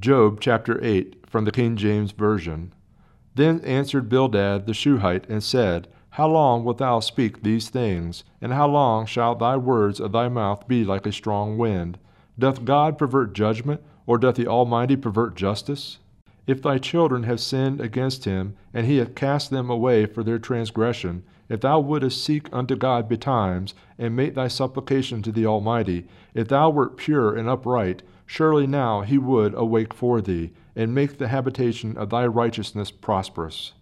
Job chapter 8 from the King James Version. Then answered Bildad the Shuhite and said, How long wilt thou speak these things? And how long shall thy words of thy mouth be like a strong wind? Doth God pervert judgment, or doth the Almighty pervert justice? If thy children have sinned against him, and he hath cast them away for their transgression, if thou wouldest seek unto God betimes, and make thy supplication to the Almighty, if thou wert pure and upright, surely now he would awake for thee, and make the habitation of thy righteousness prosperous.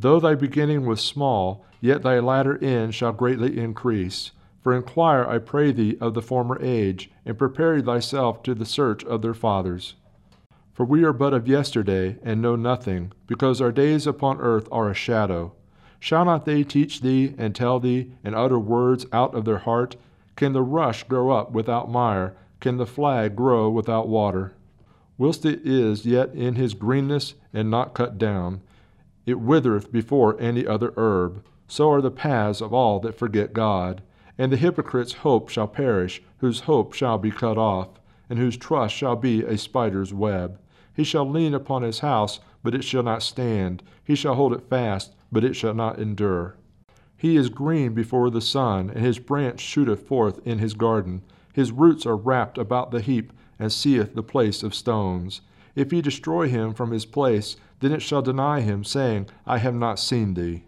Though thy beginning was small, yet thy latter end shall greatly increase. For inquire, I pray thee, of the former age, and prepare thyself to the search of their fathers. For we are but of yesterday, and know nothing, because our days upon earth are a shadow. Shall not they teach thee, and tell thee, and utter words out of their heart? Can the rush grow up without mire? can the flag grow without water? Whilst it is yet in his greenness and not cut down, it withereth before any other herb. So are the paths of all that forget God. And the hypocrite's hope shall perish, whose hope shall be cut off, and whose trust shall be a spider's web. He shall lean upon his house, but it shall not stand. He shall hold it fast, but it shall not endure. He is green before the sun, and his branch shooteth forth in his garden. His roots are wrapped about the heap, and seeth the place of stones. If ye destroy him from his place, then it shall deny him, saying, I have not seen thee.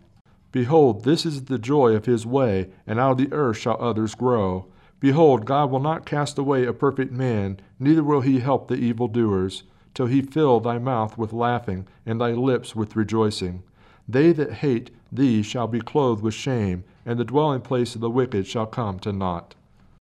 Behold, this is the joy of his way, and out of the earth shall others grow. Behold, God will not cast away a perfect man, neither will he help the evildoers, till he fill thy mouth with laughing, and thy lips with rejoicing. They that hate thee shall be clothed with shame, and the dwelling place of the wicked shall come to naught.